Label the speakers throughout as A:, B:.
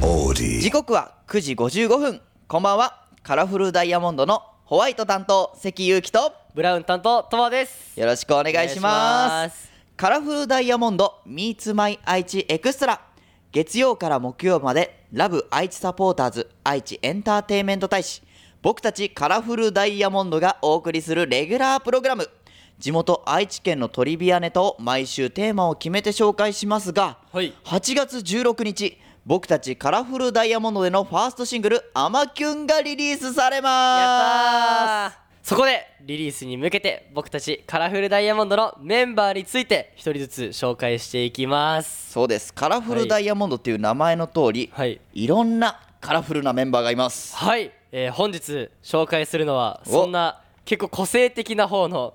A: 時刻は9時55分。こんばんは。カラフルダイヤモンドのホワイト担当関裕貴と。
B: ブラウン担当とわです。
A: よろしくお願いします。カラフルダイヤモンド Meets My 愛知エクストラ月曜から木曜までラブ愛知サポーターズ愛知エンターテインメント大使。僕たちカラフルダイヤモンドがお送りするレギュラープログラム。地元愛知県のトリビアネタを毎週テーマを決めて紹介しますが、
B: はい。
A: 8月16日僕たちカラフルダイヤモンドでのファーストシングル「アマキュン」がリリースされ
B: や
A: ま
B: ったー。そこでリリースに向けて僕たちカラフルダイヤモンドのメンバーについて一人ずつ紹介していきます。
A: すそうです。カラフルダイヤモンドっていう名前の通り、
B: はい。
A: いろんなカラフルなメンバーがいます。
B: はい、えー本日紹介するのは
A: お。
B: そんな結構個性的な方の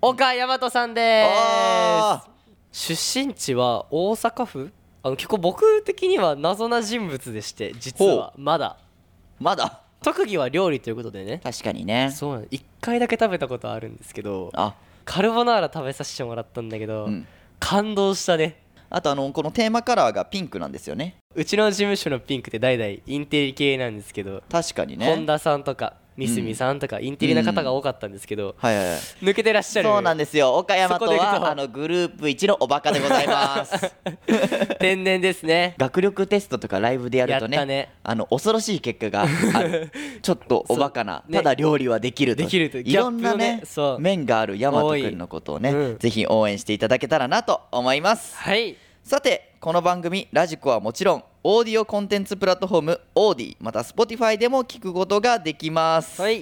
B: 岡大和さんで
A: あ
B: す出身地は大阪府？あの結構僕的には謎な人物でして実は。まだ。
A: まだ？
B: 特技は料理ということでね。
A: 確かにね。
B: そうなの1回だけ食べたことあるんですけど
A: あ。
B: カルボナーラ食べさせてもらったんだけど、
A: うん。
B: 感動したね。
A: あとあのこのテーマカラーがピンクなんですよね。
B: うちの事務所のピンクって代々インテリ系なんですけど、
A: 確かにね。
B: 本田さんとか三角さんとかインテリな方が多かったんですけど、
A: はいはいはい。
B: 抜けてらっしゃる。
A: そうなんですよ。岡
B: 大和
A: はあのグループ一のおバカでございます。
B: 天然ですね。
A: 学力テストとかライブでやるとね
B: ね。
A: あの恐ろしい結果がある。ちょっとおバカな、
B: ね。
A: ただ料理はできると。
B: できると。
A: いろんな
B: ね
A: 面がある大和くんのことをね、
B: うん。
A: ぜひ応援していただけたらなと思います。
B: はい。
A: さてこの番組 radiko はもちろんオーディオコンテンツプラットフォーム AuDee、また Spotify でも聞くことができます、
B: はい。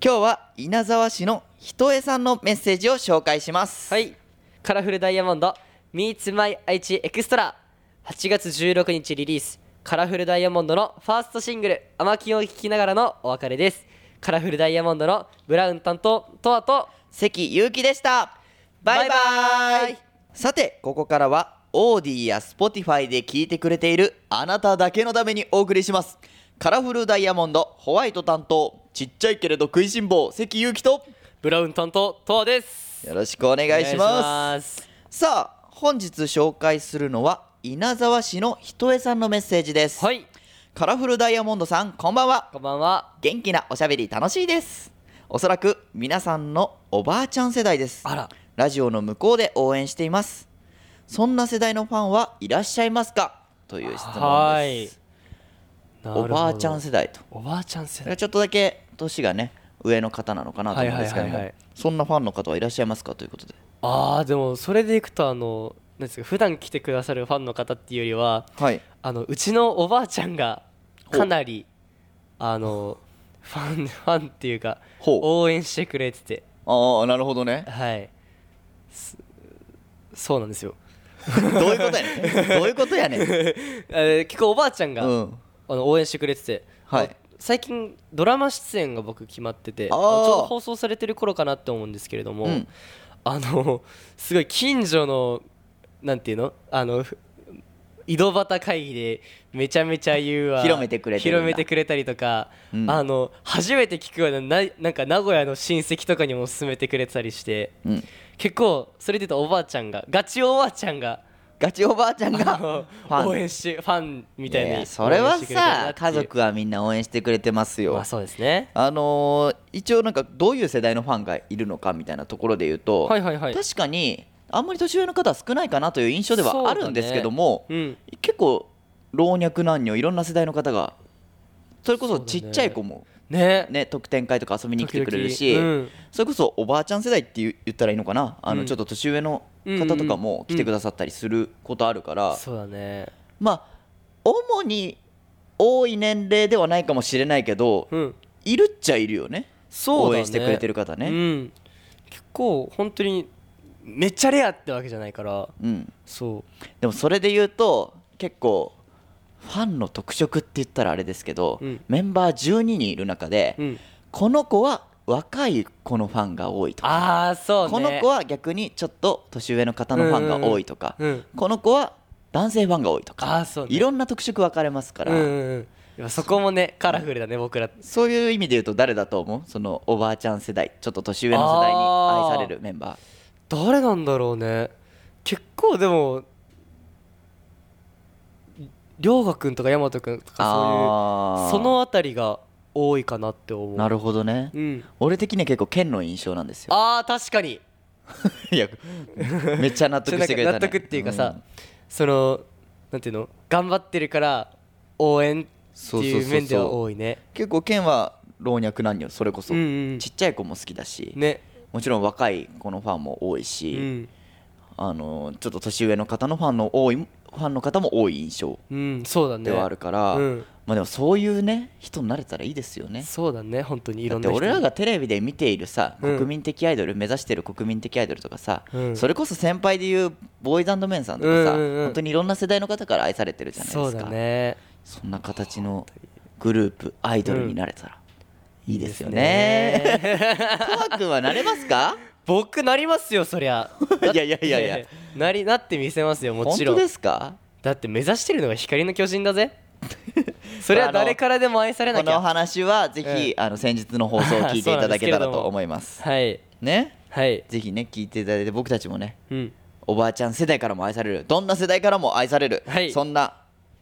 A: 今日は稲沢市のひとえさんのメッセージを紹介します。
B: はい。カラフルダイヤモンド Meets My 愛知エクストラ8月16日リリース。カラフルダイヤモンドのファーストシングル「アマキュン」を聴きながらのお別れです。カラフルダイヤモンドのブラウン担当とわと
A: 関ゆうきでした。バイバ
B: バイバ
A: イ。さてここからはオーディや Spotify で聞いてくれているあなただけのためにお送りします。カラフルダイヤモンドホワイト担当ちっちゃいけれど食いしん坊関ゆうきと。
B: ブラウン担当とわです。
A: よろしくお願いし
B: お
A: ます。さあ本日紹介するのは稲沢市のひとえさんのメッセージです、
B: はい。
A: カラフルダイヤモンドさんこんばんは。
B: こんばんは。
A: 元気なおしゃべり楽しいです。おそらく皆さんのおばあちゃん世代です。
B: あら。
A: ラジオの向こうで応援していますそんな世代のファンはいらっしゃいますか？という質問
B: はい。
A: ですおばあちゃん世代と。
B: おばあちゃん世代。
A: ちょっとだけ年がね上の方なのかなと思うんですけども、そんなファンの方はいらっしゃいますか？ということで。
B: ああでもそれでいくとあのなんですか普段来てくださるファンの方っていうよりは
A: はい。
B: あのうちのおばあちゃんがかなりあのファンファンっていうか応援してくれてて。
A: ああなるほどね。
B: はい。すそうなんですよ
A: どういうことやねん。どういうことやねん。
B: えー結構おばあちゃんが、
A: うん。
B: あの応援してくれてて、
A: はい。
B: あ最近ドラマ出演が僕決まってて
A: あー。
B: あのちょうど放送されてる頃かなって思うんですけれども、
A: うん。
B: あのすごい近所のなんていうの？あのふ井戸端会議でめちゃめちゃ言うわ。
A: 広めてくれ
B: 広めてくれたりとか、
A: うん。
B: あの初めて聞くようなななんか名古屋の親戚とかにも勧めてくれたりして。
A: うん。
B: 結構それで言うとおばあちゃんがガチおばあちゃんが？
A: ガチおばあちゃんが
B: 応援しファンみたい
A: いやい
B: に
A: やそれはさ家族はみんな応援してくれてますよ、
B: まあそうですね。
A: あのー一応なんかどういう世代のファンがいるのかみたいなところで言うと、
B: はいはいはい。
A: 確かにあんまり年上の方は少ないかなという印象ではあるんですけども、
B: うん。
A: 結構老若男女いろんな世代の方がそれこそちっちゃい子も
B: ね。
A: ね特典会とか遊びに来てくれるし、
B: うん。
A: それこそおばあちゃん世代って言言ったらいいのかな？あの
B: うん。
A: ちょっと年上の方とかも来てくださったりすることあるから、
B: そうだね。
A: まあ主に多い年齢ではないかもしれないけど、
B: うん。
A: いるっちゃいるよね。
B: そうだね。
A: 応援してくれてる方ね。
B: うん。結構本当にめっちゃレアってわけじゃないから。
A: うん、
B: そ
A: でもそれで言うと結構ファンの特色って言ったらあれですけど、
B: うん。
A: メンバー12人いる中で、
B: う、うん、
A: この子は若い子のファンが多いとか、
B: ああそうね。
A: この子は逆にちょっと年上の方のファンが多いとか、
B: うんうん。
A: この子は男性ファンが多いとか。
B: あーそうね。
A: いろんな特色分かれますから、
B: うんうんうん。やっぱそこもねカラフルだね僕ら。
A: そういう意味で言うと誰だと思う？そのおばあちゃん世代ちょっと年上の世代に愛されるメンバー
B: 誰なんだろうね。結構でも涼河君とか大和君とかそういうそのあたりが多いかなって思う。
A: なるほどね、
B: うん。
A: 俺的には結構剣の印象なんですよ。
B: あー確かに。
A: いやめっちゃ納得してくれた、ね、
B: 納得っていうかさ、
A: ん。
B: そのなんていうの？頑張ってるから応援っていう面では多いね。
A: 結構剣は老若男女それこそ、
B: うんうん。
A: ちっちゃい子も好きだし、
B: ね
A: もちろん若い子のファンも多いうし、
B: ん。
A: あのちょっと年上の方のファンの多いファンの方も多い印象
B: うんそうだね。
A: ではあるから、
B: うん。
A: まあでもそういうね人になれたらいいですよね。
B: そうだね本当にい
A: だって
B: ろんな人
A: 俺らがテレビで見ているさ
B: うん。
A: 国民的アイドル、目指してる国民的アイドルとかさ、
B: うん。
A: それこそ先輩でいうボーイズメンさんとかさ、
B: うんうんうん。
A: 本当にいろんな世代の方から愛されてるじゃないですか。
B: そうだね。
A: そんな形のグループアイドルになれたらいいですよね。トワ君はなれますか？
B: 僕なりますよそりゃ。
A: いやいやいやいや。
B: なりなってみせますよも
A: 本
B: ちろん。
A: 当ですか？
B: だって目指してるのが光の巨人だぜ。それは誰からでも愛されな
A: この
B: きゃ
A: 話はぜひ、あの先日の放送を聞いていただけたらと思います。
B: はい。
A: ね、
B: はい。
A: ぜひね聞いていただいて僕たちもね
B: うん。
A: おばあちゃん世代からも愛される。どんな世代からも愛される、
B: はい。
A: そんな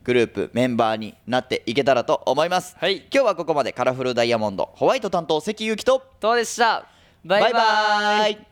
A: グループメンバーになっていけたらと思います。
B: はい。
A: 今日はここまでカラフルダイヤモンドホワイト担当関ゆきと。
B: どうでした。バイバイ。
A: バイバイ